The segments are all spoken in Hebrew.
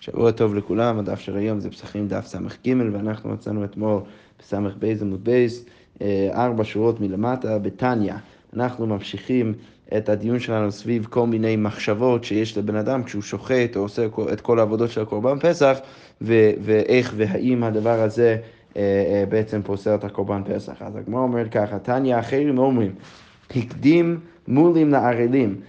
שבוע טוב לכולם, הדף של היום זה פסחים דף ס"ג, ואנחנו מצאנו אתמול בס"ב עמוד בית, אה, ארבע שורות מלמטה, בתניא. אנחנו ממשיכים את הדיון שלנו סביב כל מיני מחשבות שיש לבן אדם כשהוא שוחט או עושה את כל העבודות של הקורבן פסח, ו- ואיך והאם הדבר הזה אה, אה, בעצם פוסל את הקורבן פסח. אז הגמרא אומרת ככה, תניא אחרים אומרים, הקדים מולים לערלים.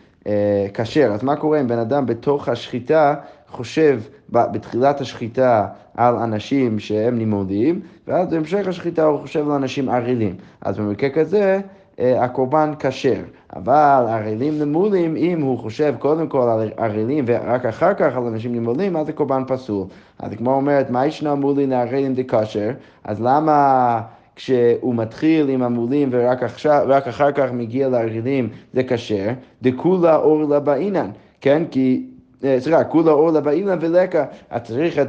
כשר. אז מה קורה אם בן אדם בתוך השחיטה חושב בתחילת השחיטה על אנשים שהם נימודים, ואז בהמשך השחיטה הוא חושב על אנשים ערלים. אז במקרה כזה, אה, הקורבן כשר. אבל ערלים נמולים, אם הוא חושב קודם כל על ערלים ורק אחר כך על אנשים נמולים, אז הקורבן פסול. אז כמו אומרת, מה ישנה מולי לערלים דקשר? אז למה... כשהוא מתחיל עם המולים ורק עכשיו, אחר כך מגיע לערלים זה כשר, דכולה אור לה באינן, כן? כי סליחה, כולה אור לבעילה ולקה, צריך, אה,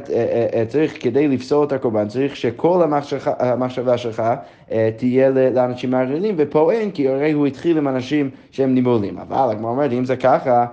אה, צריך כדי לפסול את הקורבן, צריך שכל המחשבה שלך תהיה לאנשים מערערים, ופה אין, כי הרי הוא התחיל עם אנשים שהם נימולים. אבל הגמרא אומרת, אם זה ככה,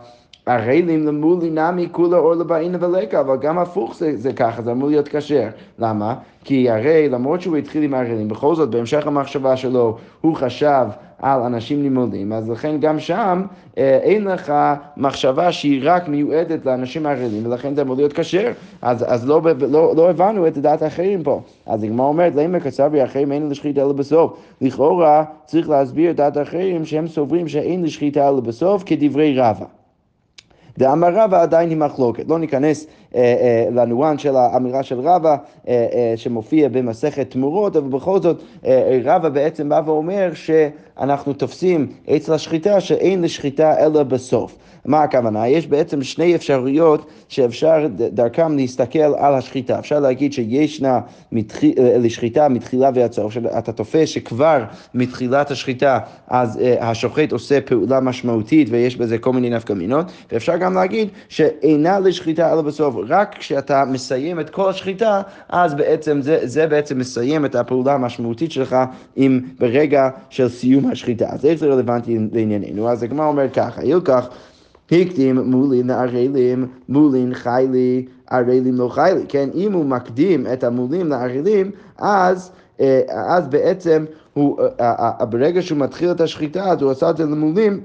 הרעלים למולי נמי כולה אור לבעינה ולקה, אבל גם הפוך זה, זה ככה, זה אמור להיות כשר. למה? כי הרי למרות שהוא התחיל עם הרעלים, בכל זאת בהמשך המחשבה שלו הוא חשב על אנשים לימודים, אז לכן גם שם אה, אין לך מחשבה שהיא רק מיועדת לאנשים הרעלים, ולכן זה אמור להיות כשר. אז, אז לא, לא, לא הבנו את דעת האחרים פה. אז הגמרא אומרת, למה קצר האחרים אין לשחיטה אלא בסוף. לכאורה צריך להסביר את דעת האחרים שהם סוברים שאין לשחיטה אלא בסוף כדברי רבא. ואמר רבא עדיין היא מחלוקת. לא ניכנס אה, אה, לניואנס של האמירה של רבא אה, אה, שמופיע במסכת תמורות, אבל בכל זאת אה, רבא בעצם בא ואומר שאנחנו תופסים אצל השחיטה שאין לשחיטה אלא בסוף. מה הכוונה? יש בעצם שני אפשרויות שאפשר דרכם להסתכל על השחיטה. אפשר להגיד שישנה מתח... לשחיטה מתחילה ועד סוף, שאתה תופס שכבר מתחילת השחיטה אז uh, השוחט עושה פעולה משמעותית ויש בזה כל מיני נפקא מינות, ואפשר גם להגיד שאינה לשחיטה אלא בסוף, רק כשאתה מסיים את כל השחיטה, אז בעצם זה, זה בעצם מסיים את הפעולה המשמעותית שלך עם ברגע של סיום השחיטה. אז איך זה רלוונטי לענייננו? אז הגמרא אומרת ככה, יילקח הקדים מולין ערלים, מולין חיילי, ערלים לא חיילי. כן, אם הוא מקדים את המולים לערלים, אז, אז בעצם הוא, ברגע שהוא מתחיל את השחיטה, אז הוא עשה את זה למולים.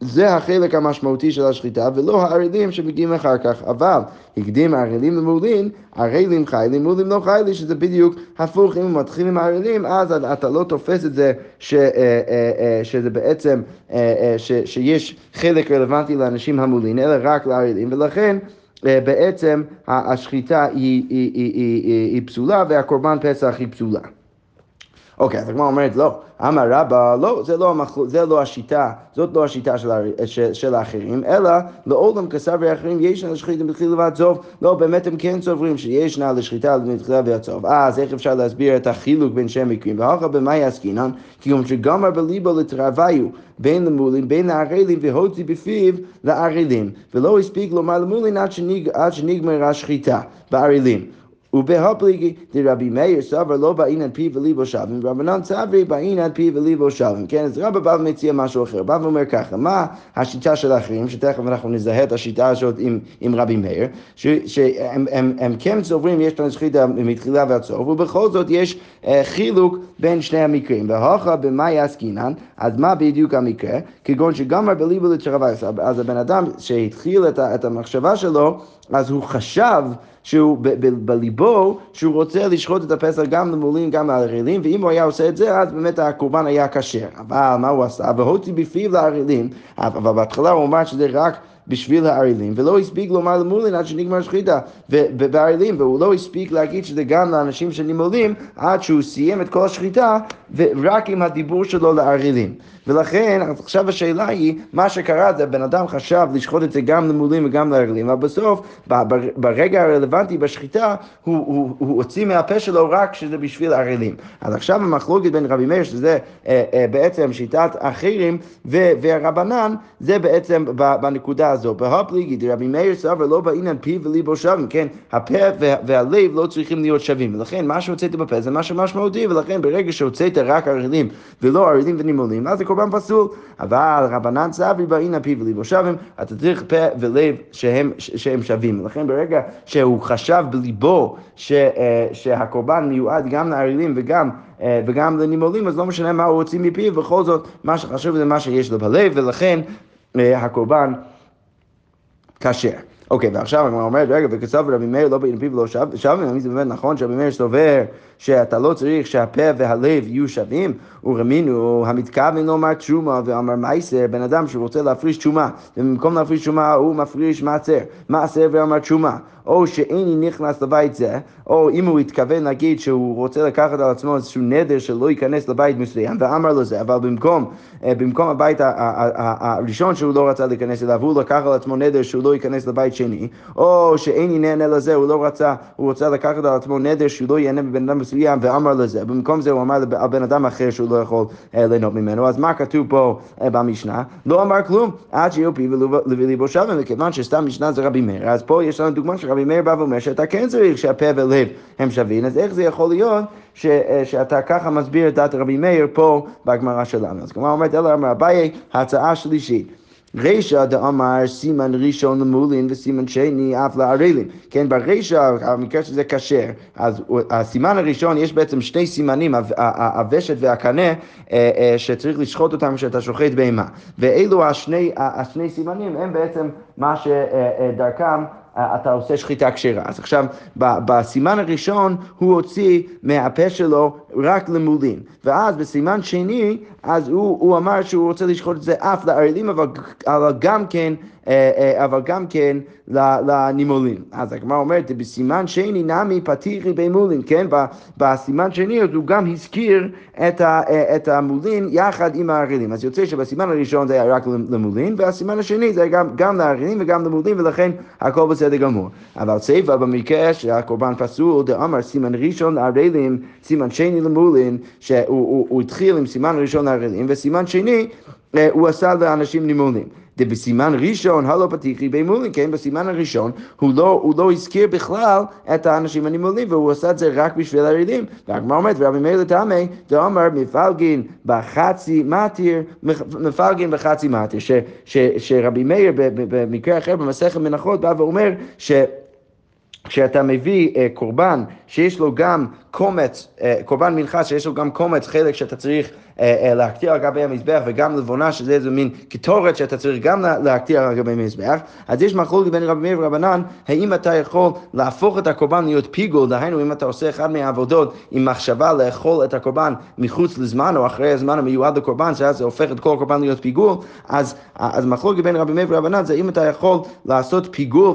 זה החלק המשמעותי של השחיטה, ולא הערלים שמגיעים אחר כך. אבל הקדים הערלים למולין, ערלים חיילים, מולים לא חיילים, שזה בדיוק הפוך. אם מתחילים עם הערלים, אז אתה לא תופס את זה ש, אה, אה, אה, שזה בעצם, ש, שיש חלק רלוונטי לאנשים המולין, אלא רק לערלים, ולכן... בעצם השחיטה היא, היא, היא, היא, היא פסולה והקורבן פסח היא פסולה. אוקיי, אז הגמרא אומרת, לא, אמר רבא, לא, זה לא, המחל... זה לא השיטה, זאת לא השיטה של, הר... של, של האחרים, אלא לעולם כסברי האחרים ישנה לשחיטה מתחילה ועד סוף. לא, באמת הם כן סוברים שישנה לשחיטה מתחילה ועד סוף. אז איך אפשר להסביר את החילוק בין שני מקרים? והלכה במאי עסקינן, כי גם שגמר בליבו לתרוויו בין למולים, בין הערלים, והוציא בפיו לערלים. ולא הספיק לומר למולים עד, שנג... עד שנגמרה השחיטה בערלים. ובהפליגי דרבי מאיר סבר לא באין על פיו וליבו שווים, ורבנן צברי באין על פיו וליבו שווים. כן, אז רבא בא ומציע משהו אחר, בא ואומר ככה, מה השיטה של האחרים, שתכף אנחנו נזהה את השיטה הזאת עם, עם רבי מאיר, שהם הם, הם כן סוברים, יש לנו זכית מתחילה ועד סוף, ובכל זאת יש uh, חילוק בין שני המקרים. והוכה במאי עסקינן, אז מה בדיוק המקרה? כגון שגמר בליבו לתרוויוס, אז הבן אדם שהתחיל את, את המחשבה שלו, אז הוא חשב שהוא בליבו, שהוא רוצה לשחוט את הפסח גם למולים, גם לערלים, ואם הוא היה עושה את זה, אז באמת הקורבן היה כשר. אבל מה הוא עשה? והוציא בפיו לערלים, אבל בהתחלה הוא אמר שזה רק... בשביל הערלים, ולא הספיק לומר למולין עד שנגמר שחיטה בערלים, והוא לא הספיק להגיד שזה גם לאנשים שנימולים עד שהוא סיים את כל השחיטה, ורק עם הדיבור שלו לערלים. ולכן, עכשיו השאלה היא, מה שקרה זה בן אדם חשב לשחוט את זה גם למולים וגם לערלים, אבל בסוף, ברגע הרלוונטי בשחיטה, הוא, הוא, הוא הוציא מהפה שלו רק שזה בשביל ערלים. אז עכשיו המחלוקת בין רבי מאיר, שזה אה, אה, בעצם שיטת אחרים, והרבנן, זה בעצם בנקודה הזו. בהפליגי דרבי מאיר סבר לא בעניין פיו וליבו שווים, כן, הפה והלב לא צריכים להיות שווים, ולכן מה שהוצאת בפה זה משהו משמעותי, ולכן ברגע שהוצאת רק ערלים ולא ערלים ונימולים, אז זה קורבן פסול. אבל רבנן סברי בעניין פיו וליבו שווים, אתה צריך פה ולב שהם, שהם שווים. ולכן ברגע שהוא חשב בליבו ש, אה, שהקורבן מיועד גם לערלים וגם אה, וגם לנימולים, אז לא משנה מה הוא הוציא מפיו, בכל זאת, מה שחשוב זה מה שיש לו בלב, ולכן אה, הקורבן כשר. אוקיי, ועכשיו הגמרא אומרת, רגע, וכסף רבי מאיר לא בעין פיו ולא שווים, האם זה באמת נכון שרבי מאיר סובר שאתה לא צריך שהפה והלב יהיו שווים? ורמינו, המתכוון לומר תשומה ואמר מייסר, בן אדם שרוצה להפריש תשומה, ובמקום להפריש תשומה הוא מפריש מעשר, מעשר ואמר תשומה. או שאיני נכנס לבית זה, או אם הוא התכוון להגיד שהוא רוצה לקחת על עצמו איזשהו נדר שלא ייכנס לבית מסוים, ואמר לו זה, אבל במקום, אה, במקום הבית הראשון שהוא לא רצה להיכנס אליו, הוא לקח על עצמו נדר שהוא לא ייכנס לבית שני, או שאיני נהנה לזה, הוא לא רצה, הוא רוצה לקחת על עצמו נדר שהוא לא ייהנה בבן אדם מסוים, ואמר לזה, במקום זה הוא אמר על בן אדם אחר שהוא לא יכול אה, ליהנות ממנו, אז מה כתוב פה אה, במשנה? לא אמר כלום, עד שיהיו פיו וליבו שווה, וכיוון שסתם משנה זה רבי מאיר, אז פה יש לנו דוגמה של רבי מאיר בא ואומר שאתה כן צריך שהפה ולב הם שווים, אז איך זה יכול להיות ש, אה, שאתה ככה מסביר את דעת רבי מאיר פה בגמרא שלנו? אז כלומר אומרת אלא אמר אביי, הצעה שלישית. רישא דאמר סימן ראשון למולין וסימן שני אף לערלים. כן, ברישא, המקרה שזה כשר, אז הסימן הראשון, יש בעצם שני סימנים, הוושת והקנה, אה, אה, שצריך לשחוט אותם כשאתה שוחט בהמה. ואלו השני, השני סימנים הם בעצם מה שדרכם אתה עושה שחיטה כשרה. אז עכשיו, בסימן הראשון הוא הוציא מהפה שלו רק למולין, ואז בסימן שני, אז הוא, הוא אמר שהוא רוצה לשחוט את זה אף לערלים, אבל, אבל גם כן אה, אה, אבל גם כן לנימולים. אז הגמרא אומרת, בסימן שני נמי פתיחי במולין, כן? בסימן שני אז הוא גם הזכיר את, ה, אה, את המולין יחד עם הערלים. אז יוצא שבסימן הראשון זה היה רק למולין, והסימן השני זה גם, גם לערלים וגם למולין, ולכן הכל בסדר גמור. אבל סיפה במקרה שהקורבן פסול, דאמר סימן ראשון לערלים, סימן שני למולין, שהוא הוא, הוא התחיל עם סימן ראשון לערלים, וסימן שני הוא עשה לאנשים נימולים. ובסימן ראשון, הלא פתיחי במולין, כן, בסימן הראשון הוא לא, הוא לא הזכיר בכלל את האנשים הנימולים, והוא עשה את זה רק בשביל הרידים. והגמר אומרת, ורבי מאיר לטעמי, ואומר, מפלגין בחצי מתיר, מפלגין בחצי מתיר, שרבי מאיר במקרה אחר במסכת מנחות בא ואומר ש... כשאתה מביא uh, קורבן שיש לו גם קומץ, uh, קורבן מנחה שיש לו גם קומץ, חלק שאתה צריך אה, אה, להקטיר על גבי המזבח וגם לבונה, שזה איזה מין קטורת שאתה צריך גם להקטיר על גבי המזבח, אז יש מחלוקת בין רבי מאיר ורבנן, האם אתה יכול להפוך את הקורבן להיות פיגול, דהיינו אם אתה עושה אחד מהעבודות עם מחשבה לאכול את הקורבן מחוץ לזמן או אחרי הזמן המיועד לקורבן, שאז זה הופך את כל הקורבן להיות פיגול, אז, אז מחלוקת בין רבי מאיר ורבנן זה אם אתה יכול לעשות פיגול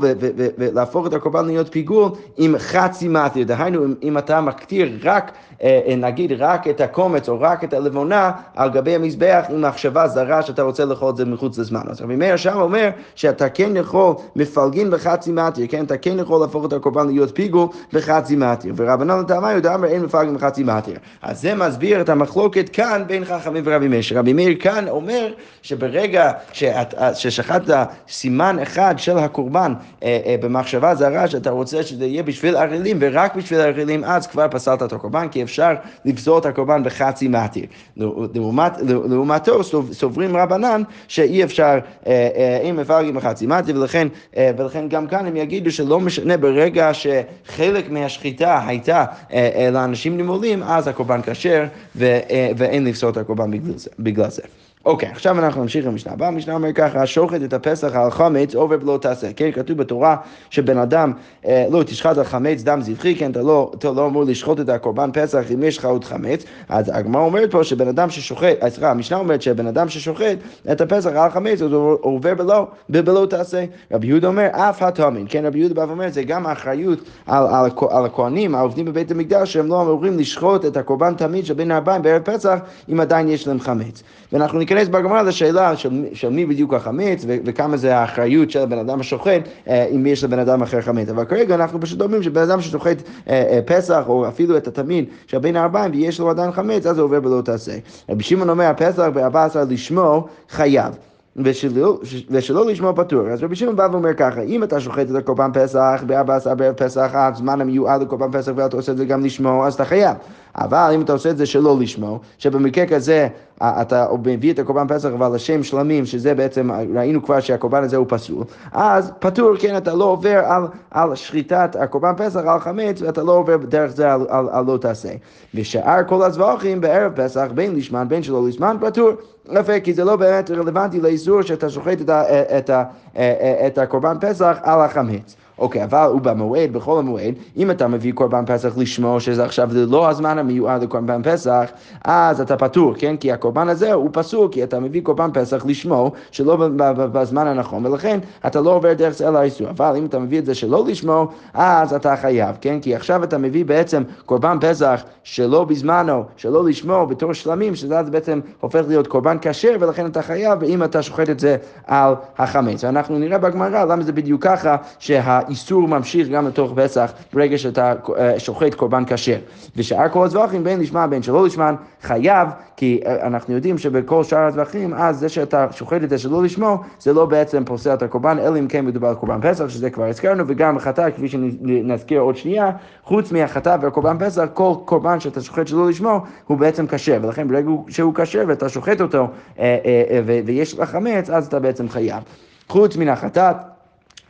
ולהפוך את הקורבן להיות פיגול עם חצי מתיר, דהיינו אם, אם אתה מקטיר רק, אה, נגיד רק את הקומץ או רק את הלבונה, על גבי המזבח עם מחשבה זרה שאתה רוצה לאכול את זה מחוץ לזמן. אז רבי מאיר שם אומר שאתה כן יכול מפלגין בחצי מתיר, כן? אתה כן יכול להפוך את הקורבן להיות פיגו בחצי מתיר. ורבנן יהודה אומר אין מפלגין בחצי מתיר. אז זה מסביר את המחלוקת כאן בין חכמים ורבי מאיר. שרבי מאיר כאן אומר שברגע שאת, ששחטת סימן אחד של הקורבן אה, אה, במחשבה זרה שאתה רוצה שזה יהיה בשביל ערלים ורק בשביל ערלים, אז כבר פסלת את הקורבן, כי אפשר לפסול את הקורבן בחצי מתיר. לעומת, לעומתו סוברים רבנן שאי אפשר, אה, אה, אם מפלגים בחצי מתי, ולכן, אה, ולכן גם כאן הם יגידו שלא משנה ברגע שחלק מהשחיטה הייתה לאנשים נימולים, אז הקורבן כשר ואין לפסול את הקורבן בגלל זה. אוקיי, עכשיו אנחנו נמשיך למשנה הבאה. המשנה אומר ככה, שוחט את הפסח על חמץ, עובר ולא תעשה. כן, כתוב בתורה שבן אדם, אה, לא תשחט על חמץ דם זבחי, כן, אתה לא, אתה לא אמור לשחוט את הקורבן פסח אם יש לך עוד חמץ. אז הגמרא אומרת פה שבן אדם ששוחט, אה, סליחה, המשנה אומרת שבן אדם ששוחט את הפסח על חמץ, אז הוא עובר בלא, בלא תעשה. רבי יהודה אומר, אף התומין. כן, רבי יהודה בא ואומר, זה גם האחריות על, על, על הכהנים, העובדים בבית המקדש, שהם לא אמורים לשחוט את הקורבן תמיד של בין הארבעים בערב פסח, אם עדיין יש להם חמץ. ואנחנו ניכנס בגמרא לשאלה של, של מי בדיוק החמץ וכמה זה האחריות של הבן אדם השוחט, אה, אם יש לבן אדם אחר חמץ. אבל כרגע אנחנו פשוט אומרים שבן אדם ששוחט אה, אה, פסח, או אפילו את התמין של בין הארבעים, ויש לו עדיין חמץ, אז הוא עובר בלא תעשה. רבי שמעון אומר, הפסח ב-14 לשמו חייב. ושלא, ושלא לשמוע פטור. אז רבי שמעון בא ואומר ככה, אם אתה שוחט את הקורבן פסח בארבע עשר בערב פסח, הזמן המיועד לקורבן פסח ואתה עושה את זה גם לשמוע, אז אתה חייב. אבל אם אתה עושה את זה שלא לשמוע, שבמקרה כזה אתה מביא את הקורבן פסח אבל לשם שלמים, שזה בעצם, ראינו כבר שהקורבן הזה הוא פסול, אז פטור, כן, אתה לא עובר על, על שחיטת הקורבן פסח, על חמץ, ואתה לא עובר דרך זה על, על, על לא תעשה. ושאר כל הזבחים בערב פסח, בין לשמן, בין שלא לשמן, פטור. יפה, כי זה לא באמת רלוונטי לאיסור שאתה שוחט את, את, ה, את הקורבן פסח על החמץ. אוקיי, אבל הוא במועד, בכל המועד, אם אתה מביא קורבן פסח לשמו, שזה עכשיו לא הזמן המיועד לקורבן פסח, אז אתה פטור, כן? כי הקורבן הזה הוא פסול, כי אתה מביא קורבן פסח לשמו, שלא בזמן הנכון, ולכן אתה לא עובר דרך זה לאיסור. אבל אם אתה מביא את זה שלא לשמו, אז אתה חייב, כן? כי עכשיו אתה מביא בעצם קורבן פסח שלא בזמנו, שלא לשמו, בתור שלמים, שזה בעצם הופך להיות קורבן כשר, ולכן אתה חייב, אם אתה שוחט את זה על החמץ. ואנחנו נראה בגמרא למה זה בדיוק ככה, שה... האיסור ממשיך גם לתוך פסח ברגע שאתה אה, שוחט קורבן כשר. ושאר כל הזבחים בין לשמן בין שלא לשמן חייב, כי אה, אנחנו יודעים שבכל שאר הזבחים אז זה שאתה שוחט את זה שלא לשמו זה לא בעצם פוסל את הקורבן אלא אם כן מדובר על קורבן פסח שזה כבר הזכרנו וגם החטא כפי שנזכיר עוד שנייה חוץ מהחטא והקורבן פסח כל קורבן שאתה שוחט שלא לשמו הוא בעצם כשר ולכן ברגע שהוא כשר ואתה שוחט אותו אה, ויש לך חמץ אז אתה בעצם חייב. חוץ מן החטאת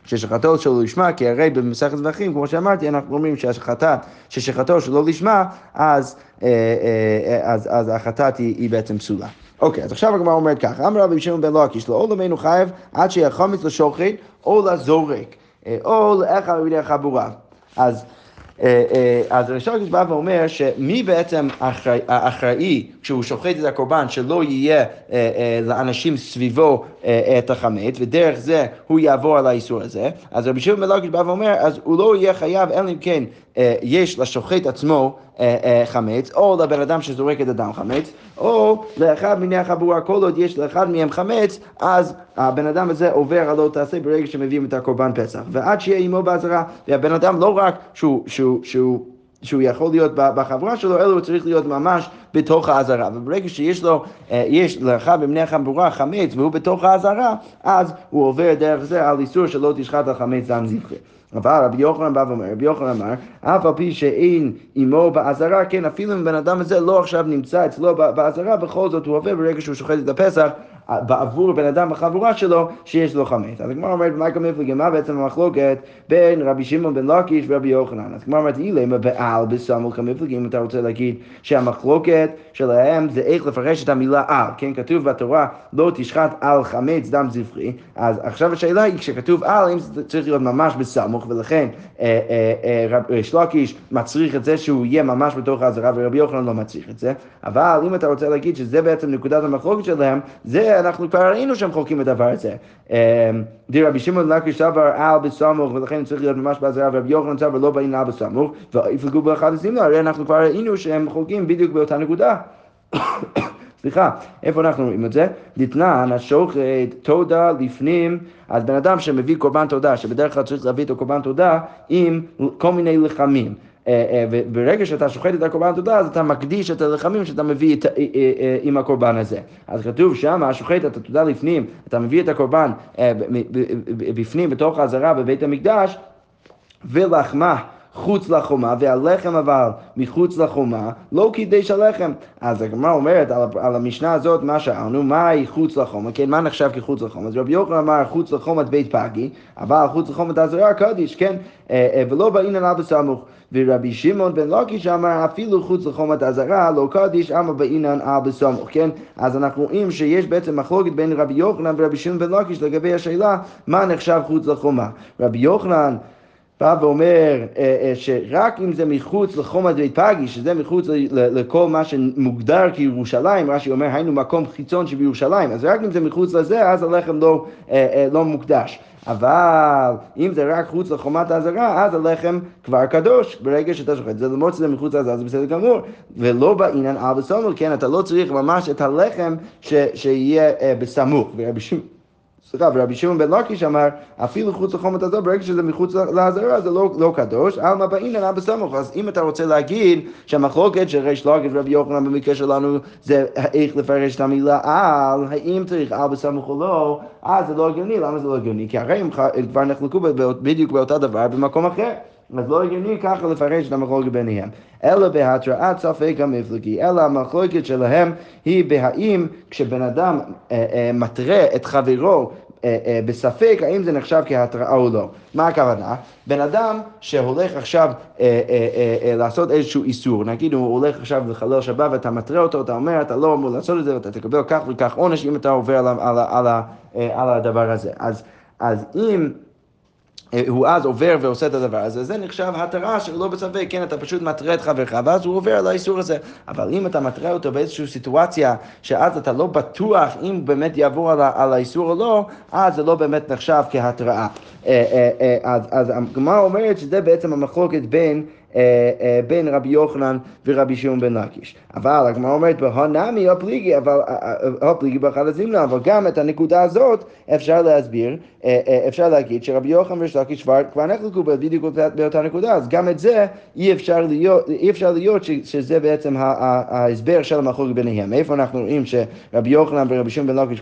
ששחטו שלא לשמה, כי הרי במסכת זבחים, כמו שאמרתי, אנחנו אומרים שהשחטה, ששחטו שלא לשמה, אז, אה, אה, אז, אז החטאת היא, היא בעצם פסולה. אוקיי, אז עכשיו הגמרא אומרת ככה, אמר רבי שמעון בן לוקיש, לא עולמנו חייב עד שיהיה חומץ לשוחט או לזורק, אה, או לאחר רבי חבורה. אז אה, אה, אז ראשון לקיש בא ואומר שמי בעצם אחראי כשהוא שוחט את הקורבן שלא יהיה אה, לאנשים סביבו את החמץ ודרך זה הוא יעבור על האיסור הזה. אז רבי שמעון בן בא ואומר אז הוא לא יהיה חייב אלא אם כן יש לשוחט עצמו אה, אה, חמץ, או לבן אדם שזורק את הדם חמץ, או לאחד מיני החבורה, כל עוד יש לאחד מהם חמץ, אז הבן אדם הזה עובר על לא תעשה ברגע שמביאים את הקורבן פסח. ועד שיהיה עמו באזהרה, והבן אדם לא רק שהוא, שהוא, שהוא שהוא יכול להיות בחבורה שלו, אלא הוא צריך להיות ממש בתוך האזהרה. וברגע שיש לו, אה, יש לאחד מבני החבורה חמץ והוא בתוך האזהרה, אז הוא עובר דרך זה על איסור שלא תשחט על חמץ דם זכרי. אבל רבי יוחנן בא ואומר, רבי יוחנן אמר, אף על פי שאין עמו באזהרה, כן, אפילו אם בן אדם הזה לא עכשיו נמצא אצלו באזהרה, בכל זאת הוא עובר ברגע שהוא שוחט את הפסח, בעבור בן אדם בחבורה שלו שיש לו חמץ. אז הגמרא אומרת, מה כמפלגים? מה בעצם המחלוקת בין רבי שמעון בן לקיש ורבי יוחנן? אז הגמרא אומרת, אילמה בעל בסמוך המפלגים, אם אתה רוצה להגיד שהמחלוקת שלהם זה איך לפרש את המילה על, כן? כתוב בתורה, לא תשחט על חמץ דם זבחי, אז עכשיו השאלה היא, כשכתוב על, אם זה צריך להיות ממש בסמוך, ולכן אה, אה, אה, ריש לקיש מצריך את זה שהוא יהיה ממש בתוך האזהרה, ורבי יוחנן לא מצריך את זה, אבל אם אתה רוצה להגיד שזה בעצם נקודת המחלוקת שלהם, זה אנחנו כבר ראינו שהם חולקים בדבר הזה. אמ, די רבי שמעון לקיש סבר על בסמוך, ולכן צריך להיות ממש באזהרה, ורבי יוחנן סבר לא באין על בסמוך, ויפלגו באחד הסמלה, הרי אנחנו כבר ראינו שהם חולקים בדיוק באותה נקודה. סליחה, איפה אנחנו רואים את זה? דתנן, השוחט תודה לפנים, אז בן אדם שמביא קורבן תודה, שבדרך כלל צריך להביא את הקורבן תודה עם כל מיני לחמים. אה, אה, וברגע שאתה שוחט את הקורבן תודה, אז אתה מקדיש את הלחמים שאתה מביא את, אה, עם הקורבן הזה. אז כתוב שם, שוחט את התודה לפנים, אתה מביא את הקורבן בפנים, בתוך העזרה בבית המקדש, ולחמה חוץ לחומה, והלחם אבל מחוץ לחומה, לא קידש הלחם. אז הגמרא אומרת על, על המשנה הזאת, מה שאלנו, מהי חוץ לחומה, כן, מה נחשב כחוץ לחומה? אז רבי יוחנן אמר חוץ לחומת בית פגי, אבל חוץ לחומת עזרה קדיש, כן, ולא באינן על בסמוך. ורבי שמעון בן לוקיש אמר אפילו חוץ לחומת עזרה לא קדיש אמר באינן על בסמוך, כן? אז אנחנו רואים שיש בעצם מחלוקת בין רבי יוחנן ורבי שמעון בן לוקיש לגבי השאלה מה נחשב חוץ לחומה. רבי יוחנן בא ואומר אה, אה, שרק אם זה מחוץ לחומת בית פגי, שזה מחוץ לכל מה שמוגדר כירושלים, רש"י אומר היינו מקום חיצון שבירושלים, אז רק אם זה מחוץ לזה, אז הלחם לא, אה, לא מוקדש. אבל אם זה רק חוץ לחומת האזהרה, אז הלחם כבר קדוש ברגע שאתה שוחט. זה למרות שזה מחוץ לאזהרה, זה בסדר גמור. ולא בעניין על בסמוך, כן, אתה לא צריך ממש את הלחם ש, שיהיה בסמוך. סליחה, ורבי שמעון בן לקיש אמר, אפילו חוץ לחומת הזו, ברגע שזה מחוץ לעזרה זה לא, לא קדוש, עלמא באינן אבא סמוך. אז אם אתה רוצה להגיד שהמחלוקת של ריש לקיש ורבי יוחנן במקרה שלנו זה איך לפרש את המילה על, האם צריך על בסמוך או לא, אז זה לא הגיוני, למה זה לא הגיוני? כי הרי הם כבר נחלקו בדיוק באותו דבר במקום אחר. אז לא הגיוני ככה לפרש את המחלוקת ביניהם. אלא בהתראת ספק המפלגי, אלא המחלוקת שלהם היא בהאם כשבן אדם אה, אה, מתרה את חברו אה, אה, בספק האם זה נחשב כהתראה או לא. מה הכוונה? בן אדם שהולך עכשיו אה, אה, אה, לעשות איזשהו איסור, נגיד הוא הולך עכשיו לחלל שבת ואתה מתרה אותו, אתה אומר אתה לא אמור לעשות את זה ואתה תקבל כך וכך עונש אם אתה עובר על, על, על, על, על הדבר הזה. אז, אז אם... הוא אז עובר ועושה את הדבר הזה, זה נחשב התרה שלא בספק, כן, אתה פשוט מטרה את חברך, ואז הוא עובר על האיסור הזה. אבל אם אתה מטרה אותו באיזושהי סיטואציה, שאז אתה לא בטוח אם באמת יעבור על, על האיסור או לא, אז זה לא באמת נחשב כהתראה. אה, אה, אה, אז, הגמרא אומרת שזה בעצם המחלוקת בין בין רבי יוחנן ורבי שמעון בן לקיש. אבל הגמרא אומרת בהונמי הפליגי, אבל הפליגי באחד הזמנה, אבל גם את הנקודה הזאת אפשר להסביר, אה, אפשר להגיד שרבי יוחנן וריש לקיש כבר נחלקו בדיוק באותה נקודה, אז גם את זה אי אפשר להיות, אי אפשר להיות שזה בעצם ההסבר של המחלוקת ביניהם. איפה אנחנו רואים שרבי יוחנן ורבי שמעון בן לקיש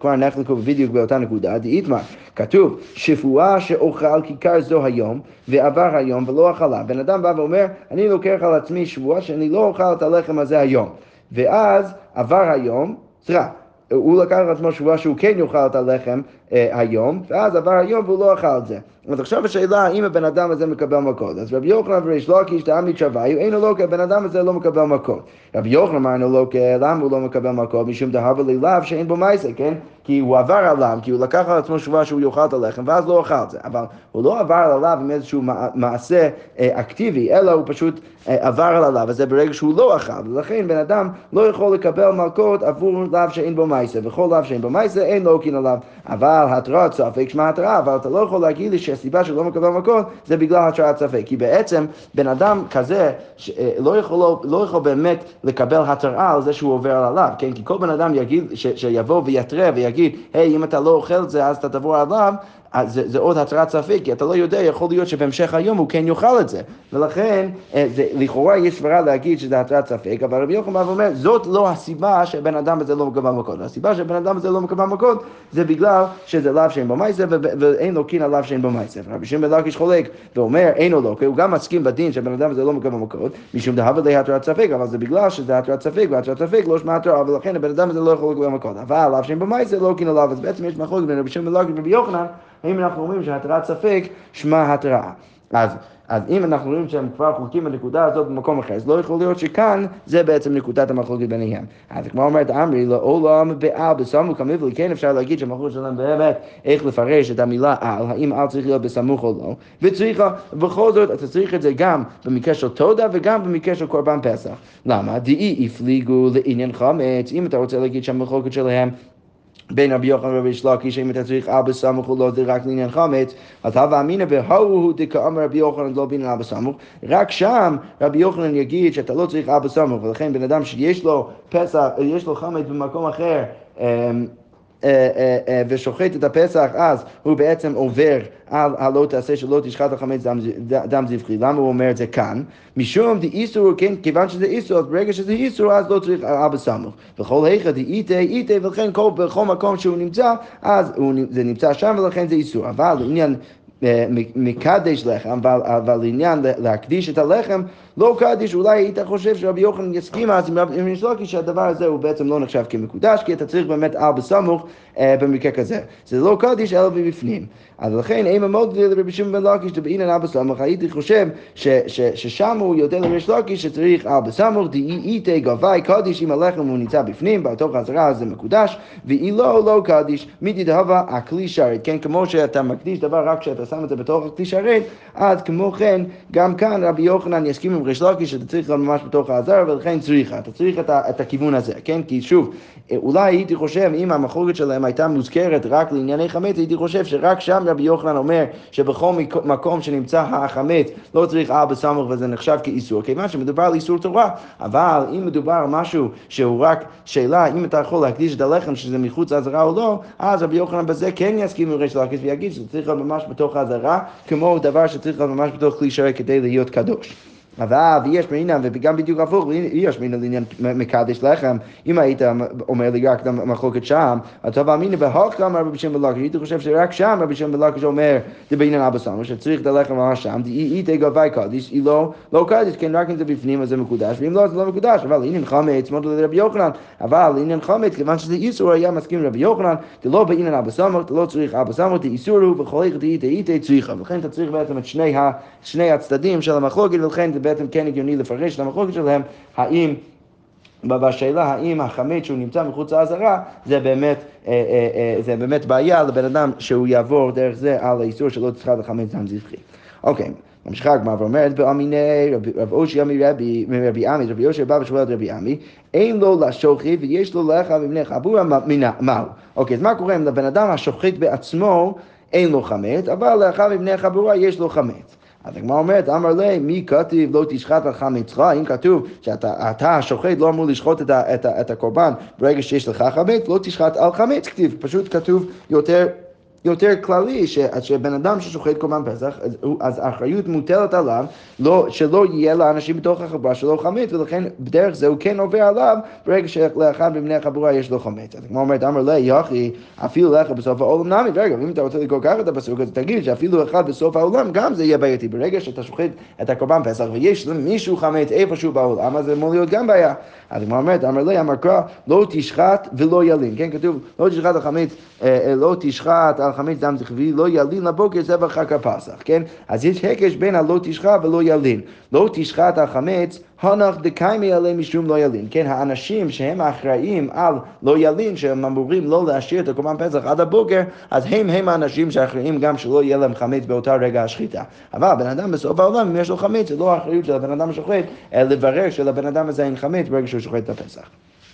כבר נחלקו בדיוק באותה נקודה, דאיתמר, כתוב שפועה שאוכל כיכר זו היום ועבר היום ולא אכלה בן אדם בא ואומר, אני לוקח על עצמי שבועה שאני לא אוכל את הלחם הזה היום. ואז עבר היום, סליחה, הוא לקח על עצמו שבועה שהוא כן יאכל את הלחם היום, ואז עבר היום והוא לא אכל את זה. אז עכשיו השאלה האם הבן אדם הזה מקבל מכות. אז רבי יוחנן וריש לוקיש תעמיד שוויו, לא כי הבן אדם הזה לא מקבל מכות. רבי יוחנן אמרנו לו, למה הוא לא מקבל מכות? משום דהבה לילאו שאין בו מייסה, כן? כי הוא עבר עליו, כי הוא לקח על עצמו שבועה שהוא יאכל את הלחם, ואז לא אכל את זה. אבל הוא לא עבר עליו עם איזשהו מעשה אה, אקטיבי, אלא הוא פשוט אה, עבר עליו, וזה ברגע שהוא לא אכל. ולכן בן אדם לא יכול לקבל מלכות עבור לאו שאין בו מייסה, וכל לאו שאין בו מייסה אין לוקין עליו. אבל התרעת ספק שמע התרעה, אבל אתה לא יכול להגיד לי שהסיבה שלא מקבל מכות זה בגלל התרעת ספק. כי בעצם בן אדם כזה אה, לא יכול, לא יכול באמת לקבל התרעה על זה שהוא עובר עליו, כן? כי כל בן אדם יגיד, ש, שיבוא ויתרה ויגיד, היי, hey, אם אתה לא אוכל את זה אז אתה תבוא עליו, זה, זה עוד התרת ספק, כי אתה לא יודע, יכול להיות שבהמשך היום הוא כן יאכל את זה. ולכן, אה, זה, לכאורה יש סברה להגיד שזה התרת ספק, אבל רבי יוחנן אומר, זאת לא הסיבה שהבן אדם הזה לא מקבל מכות. הסיבה שהבן אדם הזה לא מקבל מכות זה בגלל שזה לאו שאין בו מייסר ואין לו קין על לאו שאין בו מייסר. רבי שמעון בן לקיש חולק ואומר, אין לו לא, כי הוא גם מסכים בדין שהבן אדם הזה לא מקבל מכות, משום דהבה להתרת ספק, אבל זה בגלל שזה התרת ספק, והתרת ספק לא שמע התורה, ולכן הבן אדם הזה לא יכול לקבל מכות. אבל לאו שאין בו מייסר לא קין עליו, אז בעצם יש מחלוקת בין רבי שמעון בן לקיש ורבי יוחנן האם אנחנו אומרים שהתרעת ספק שמה התראה. אז, אז אם אנחנו רואים שהם כבר חולקים בנקודה הזאת במקום אחר, אז לא יכול להיות שכאן זה בעצם נקודת המחלוקת ביניהם. אז כמו אומרת אמרי, לעולם בעל בסמוך המבלי, כן אפשר להגיד שהמחלוקת שלהם באמת איך לפרש את המילה על, האם על צריך להיות בסמוך או לא, וצריך, בכל זאת אתה צריך את זה גם במקרה של תודה וגם במקרה של קורבן פסח. למה? דאי הפליגו לעניין חמץ, אם אתה רוצה להגיד שהמחלוקת שלהם בין רבי יוחנן ורבי שלקיש, אם אתה צריך אבא סמוך או לא, זה רק לעניין חמץ, אז הווה אמינא והוא הוא דכאמר רבי יוחנן לא בין אבא סמוך, רק שם רבי יוחנן יגיד שאתה לא צריך אבא סמוך, ולכן בן אדם שיש לו פסח, יש לו חמץ במקום אחר, אמ, אה, אה, אה, ושוחט את הפסח, אז הוא בעצם עובר על הלא תעשה שלא תשחט החמץ דם, דם זבחי. למה הוא אומר את זה כאן? משום דאיסור, כן, כיוון שזה איסור, אז ברגע שזה איסור, אז לא צריך אבא סמוך. וכל היכא דאיתה, איתה, ולכן כל, בכל מקום שהוא נמצא, אז הוא, זה נמצא שם ולכן זה איסור. אבל לעניין מקדש לחם, אבל, אבל לעניין להקדיש את הלחם, לא קדיש, אולי היית חושב שרבי יוחנן יסכים אז עם רבי משלוקי שהדבר הזה הוא בעצם לא נחשב כמקודש, כי אתה צריך באמת על בסמוך אה, במקרה כזה. זה לא קדיש אלא מבפנים. אז לכן, אם אמוד לרבי שמעון בן לקיש דבעינן על בסמוך, הייתי חושב ששם הוא יודע לרבי שלוקי שצריך על בסמוך, דאי איתי גבי קדיש אם הלחם הוא נמצא בפנים, בתוך הזרה זה מקודש, ואי לא, לא קדיש, מידי דהבה הכלי שרת, כן, כמו שאתה מקדיש דבר רק כשאתה ואתה שם את זה בתוך הכלי שרת, אז כמו כן, גם כאן רבי יוחנן יסכים עם ריש לקיש שאתה צריך ממש בתוך העזר, ולכן צריכה, אתה צריך את, את הכיוון הזה, כן? כי שוב, אולי הייתי חושב, אם המחלוקת שלהם הייתה מוזכרת רק לענייני חמץ, הייתי חושב שרק שם רבי יוחנן אומר שבכל מקום שנמצא החמץ לא צריך אבא סמוך וזה נחשב כאיסור, כיוון שמדובר על איסור תורה, אבל אם מדובר על משהו שהוא רק שאלה, אם אתה יכול להקדיש את הלחם שזה מחוץ לעזרה או לא, אז רבי יוחנן בזה כן יסכים עם ריש לקיש ויגיד שזה צריך להיות ממש בתוך העזרה, כמו דבר שצריך להיות ממש בתוך כלי שרת כדי להיות קדוש. אבל ויש מינם, וגם בדיוק הפוך, יש מינם לעניין מקדש לחם, אם היית אומר לי רק מחלוקת שם, אתה מאמין בהוק אמר רבי שמעון בלקיש, הייתי חושב שרק שם רבי שמעון בלקיש אומר, זה בעניין אבא סמר, שצריך את הלחם ממש שם, היא תגבי קדיש, היא לא, לא קדיש, כן, רק אם זה בפנים אז זה מקודש, ואם לא זה לא מקודש, אבל עניין חמץ, מאוד לרבי יוחנן, אבל עניין חמץ, כיוון שזה איסור, היה מסכים לרבי יוחנן, זה לא בעניין אבא סמר, אתה לא צריך אבא סמר, זה איסור הוא, וכל איך תהיי תהיי צריכה, ולכן אתה צריך בעצם את שני הצדדים של המחלוקת, ולכן זה בעצם כן הגיוני לפרש את המחלוקת שלהם, האם... בשאלה האם החמץ שהוא נמצא מחוץ לעזרה זה אה, אה, אה, זה באמת בעיה לבן אדם שהוא יעבור דרך זה על האיסור שלא צריכה לחמץ דם זבחי. אוקיי, ממשיכה הגמרא ואומרת באמיני רב אושי מרבי מרבי עמי, רבי אושי בא את רבי עמי, אין לו לשוחט ויש לו לך מבני חבורה, מהו? אוקיי, אז מה קורה אם לבן אדם השוחט בעצמו אין לו חמץ, אבל לאחר מבני חבורה יש לו חמץ. אז הגמרא אומרת, אמר לי, מי כתיב לא תשחט על חמצך? אם כתוב שאתה השוחט לא אמור לשחוט את, את, את הקורבן ברגע שיש לך חמץ, לא תשחט על חמץ כתיב, פשוט כתוב יותר יותר כללי, ש, שבן אדם ששוחט קורבן פסח, אז, האחריות מוטלת עליו לא, שלא יהיה לאנשים בתוך החברה שלו חמץ, ולכן בדרך זה הוא כן עובר עליו ברגע שלאחד מבני החבורה יש לו חמץ. אז כמו אומרת, אמר לי, יחי, אפילו לך בסוף העולם נמי, רגע, אם אתה רוצה לקרוא ככה את הפסוק, אז תגיד שאפילו אחד בסוף העולם, גם זה יהיה בעייתי. ברגע שאתה שוחט את הקורבן פסח ויש למישהו חמץ איפשהו בעולם, אז זה אמור להיות גם בעיה. אז כמו אומרת, אמר לי, אמר קרא, לא תשחט ולא ילין, כן, כתוב, לא תשחט על חמץ, אה, אה, לא תשחט על חמץ דם זכבי, לא ילין לבוקר זבח חג הפסח, כן? אז יש הקש בין הלא תשחט ולא ילין. לא תשחט על חמץ, הנח דקיימי עלי משום לא ילין. כן, האנשים שהם האחראים על לא ילין, שהם אמורים לא להשאיר את הקורבן פסח עד הבוקר, אז הם הם האנשים שאחראים גם שלא יהיה להם חמץ באותה רגע השחיטה. אבל בן אדם בסוף העולם, אם יש לו חמץ, זה לא האחריות של הבן אדם השוחט, אלא לברר שלבן אדם הזה אין חמץ ברגע שהוא שוחט את הפסח.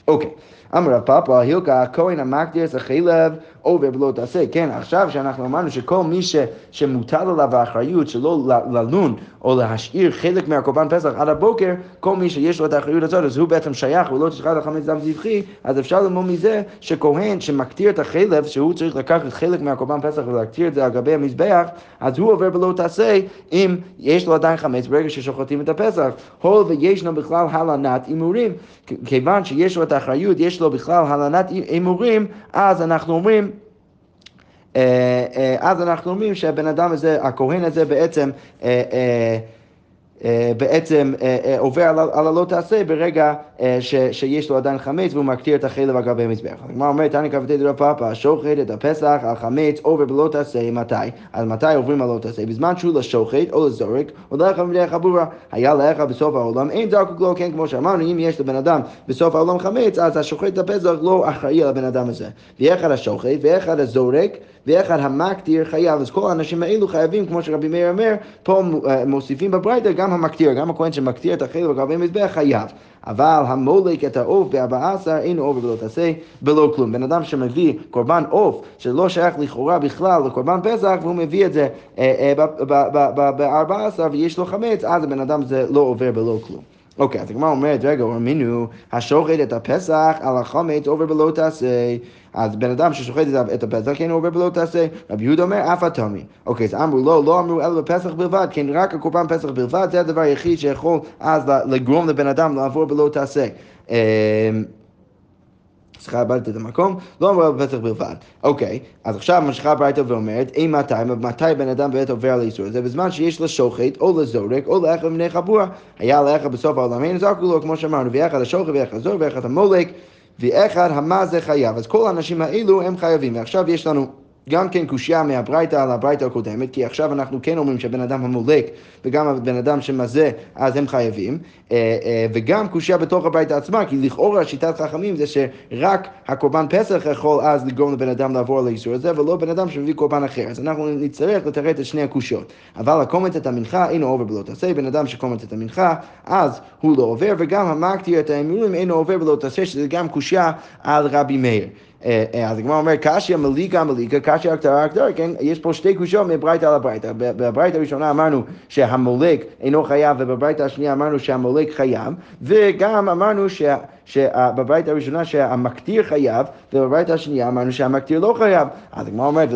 אוקיי. אמר רב פאפא, הילקה הכהן המקדיר את החלב עובר ולא תעשה. כן, עכשיו שאנחנו אמרנו שכל מי ש, שמוטל עליו האחריות שלא ללון או להשאיר חלק מהקורבן פסח עד הבוקר, כל מי שיש לו את האחריות הזאת, אז הוא בעצם שייך ולא תשחט על חמץ דם זבחי, אז אפשר ללמוד מזה שכהן שמקטיר את החלב, שהוא צריך לקחת חלק מהקורבן פסח ולהקטיר את זה על גבי המזבח, אז הוא עובר ולא תעשה אם יש לו עדיין חמץ ברגע ששוחטים את הפסח. הול וישנו בכלל הלנת הימורים, כיוון שיש לו את האחריות, יש לו בכלל הלנת הימורים, אז אנחנו אומרים אז אנחנו אומרים שהבן אדם הזה, הכהן הזה בעצם אה, אה, בעצם אה, אה, עובר על הלא תעשה ברגע שיש לו עדיין חמץ והוא מקטיר את החלב על גבי המזבח. הגמרא אומרת, תניא כ"ט דרב פאפא, שוחט את הפסח על חמץ עובר בלא תעשה, מתי? אז מתי עוברים על לא תעשה? בזמן שהוא לשוחט או לזורק, או לך מבני החבורה. היה לך בסוף העולם, אין זקוק לו, כן, כמו שאמרנו, אם יש לבן אדם בסוף העולם חמץ, אז השוחט את הפסח לא אחראי על הבן אדם הזה. ואחד השוחט ואחד הזורק ואחד המקטיר חייב. אז כל האנשים האלו חייבים, כמו שרבי מאיר אומר, פה מוסיפים בברייתא גם המקטיר, גם הכהן שמקטיר את החלק על גבי מזבח חייב. אבל המולק את העוף בארבע עשר אינו עובר ולא תעשה בלא כלום. בן אדם שמביא קורבן עוף שלא שייך לכאורה בכלל לקורבן פסח והוא מביא את זה אה, אה, בארבע עשר ויש לו חמץ, אז הבן אדם זה לא עובר בלא כלום. אוקיי, אז הגמרא אומרת, רגע, אומרינו, השוחט את הפסח על החמץ עובר בלא תעשה. אז בן אדם ששוחט את הפסח, כן עובר בלא תעשה. רבי יהודה אומר, אף התומי. אוקיי, אז אמרו לא, לא אמרו אלא בפסח בלבד, כן רק הקורבן פסח בלבד, זה הדבר היחיד שיכול אז לגרום לבן אדם לעבור בלא תעשה. סליחה, איבדתי את המקום, לא אמרו בפסח בלבד. אוקיי, אז עכשיו ממשיכה הברייתא ואומרת, אי מתי, מתי בן אדם באמת עובר על האיסור הזה? בזמן שיש לשוחט או לזורק או לאחד מבני חבורה. היה לאחד בסוף העולם, אין זרקו לו, כמו שאמרנו, ואחד השוחט ואחד הזורק ואחד המולק. ואחד המה זה חייב. אז כל האנשים האלו הם חייבים. ועכשיו יש לנו גם כן קושייה מהברייתא על הברייתא הקודמת, כי עכשיו אנחנו כן אומרים שהבן אדם המולק וגם הבן אדם שמזה, אז הם חייבים, אה, אה, וגם קושייה בתוך הברייתא עצמה, כי לכאורה שיטת חכמים זה שרק הקורבן פסח יכול אז לגרום לבן אדם לעבור על האיסור הזה, ולא בן אדם שמביא קורבן אחר. אז אנחנו נצטרך לתרץ את שני הקושיות. אבל הקומת את המנחה אינו עובר בלא תעשה, בן אדם שקומת את המנחה, אז הוא לא עובר, וגם המקטיר את האמירים אינו עובר בלא תעשה, שזה גם קושייה על רבי מאיר. אה, אה, אז הגמרא אומר, קשיא מליקה מליקה, קשיא הקטרה הקטרה, כן? יש פה שתי קושיות מברייתא על הברייתא. בברייתא הראשונה אמרנו שהמולק אינו חייב, ובברייתא השנייה אמרנו שהמולק חייב, וגם אמרנו שה... שבברייתא הראשונה שהמקטיר חייב, ובברייתא השנייה אמרנו שהמקטיר לא חייב. אז הגמרא אומרת,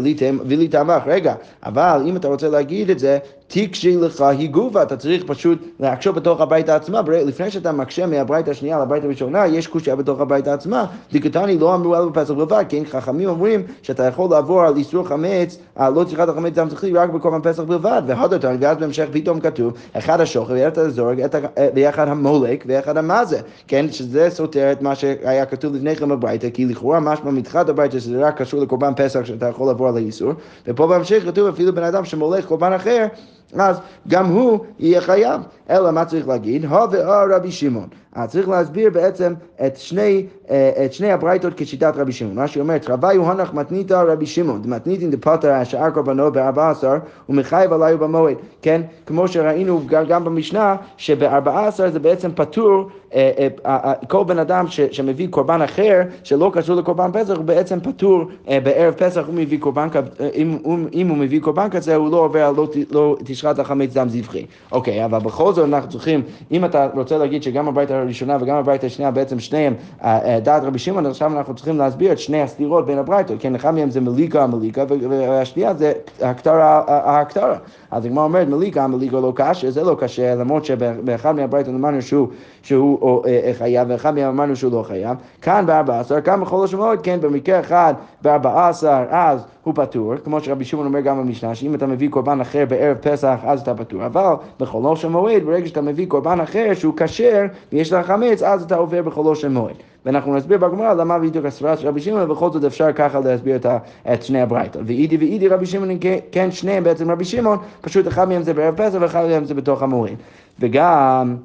ולי תמך, רגע, אבל אם אתה רוצה להגיד את זה, תקשי לך היגובה, אתה צריך פשוט להקשות בתוך הברייתא עצמה, לפני שאתה מקשה מהברייתא השנייה לברייתא הראשונה, יש קושייה בתוך הברייתא עצמה. דיקטני לא אמרו אלו בפסח בלבד, כן, חכמים אומרים שאתה יכול לעבור על איסור חמץ, לא צריכת החמץ דם זכרי רק בקורבן פסח בלבד, והדותן, ואז בהמשך פתאום כתוב, אחד השוכר, ואחד ואחד המולק, ואחד המזה, כן, שזה סותר את מה שהיה כתוב לפני כן בברייתא, כי לכאורה משמע מתחילת הברייתא שזה רק קשור לקורבן פסח שאתה יכול לעבור על האיסור, ופה בהמשך כתוב אפילו בן אדם שמולך קורבן אחר, אז גם הוא יהיה חייב. אלא מה צריך להגיד? הו ואו רבי שמעון. אז צריך להסביר בעצם את שני, אה, את שני הברייתות כשיטת רבי שמעון. מה שאומר, חוויו הנח מתניתא רבי שמעון, דמתניתין דפטר השאר קורבנו בארבע עשר ומחייב עליו במועד. כן, כמו שראינו גם במשנה, שבארבע עשר זה בעצם פטור, אה, אה, כל בן אדם שמביא קורבן אחר, שלא קשור לקורבן פסח, הוא בעצם פטור בערב פסח, הוא מביא קורבן, אם, אם הוא מביא קורבן כזה, הוא לא עובר, לא, לא תשחט החמץ דם זבחי. אוקיי, אבל בכל זאת אנחנו צריכים, אם אתה רוצה להגיד שגם הברית הראשונה וגם הברית השנייה בעצם שניהם אה, אה, דעת רבי שמעון, עכשיו אנחנו צריכים להסביר את שני הסתירות בין הברייתות, כן, אחד מהם זה מליקה המליקה והשנייה זה הקטרה ההקטרה. אז הגמרא אומרת מליקה המליקה לא קשה, זה לא קשה, למרות שבאחד מהברייתות אמרנו שהוא, שהוא אה, חייב ואחד מהם אמרנו שהוא לא חייב. כאן בארבע עשר, כאן בכל השמות, כן, במקרה אחד בארבע עשר, אז הוא פטור, כמו שרבי שמעון אומר גם במשנה, שאם אתה מביא קורבן אחר בערב פסח אז אתה פטור, אבל בחולו של מועד, ברגע שאתה מביא קורבן אחר שהוא כשר ויש לך חמץ, אז אתה עובר בחולו של מועד. ואנחנו נסביר בגמרא למה בדיוק הסברה של רבי שמעון, ובכל זאת אפשר ככה להסביר את, את שני הברייתות. ואידי ואידי רבי שמעון, כן שניהם בעצם רבי שמעון, פשוט אחד מהם זה בערב פסח ואחד מהם זה בתוך המועד. וגם...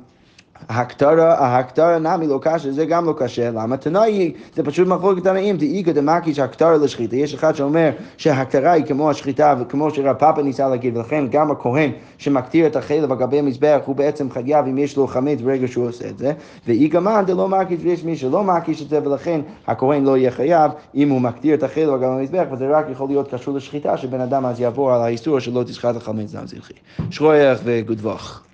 ההקטרה, ההקטרה נמי לא קשה, זה גם לא קשה, למה? תנאי, זה פשוט מחלוקת תנאים, דאיגא דמקיש הקטרה לשחיטה. יש אחד שאומר שההקטרה היא כמו השחיטה וכמו שרב פאפה ניסה להגיד, ולכן גם הכהן שמקטיר את החלב על גבי המזבח הוא בעצם חייב אם יש לו חמץ ברגע שהוא עושה את זה, ואיגא מן דלא מקיש ויש מי שלא מקיש את זה, ולכן הכהן לא יהיה חייב אם הוא מקטיר את החלב על גבי המזבח, וזה רק יכול להיות קשור לשחיטה, שבן אדם אז יעבור על האיסור שלא תשחט החמץ דם זרחי. שרויח וגודבוך.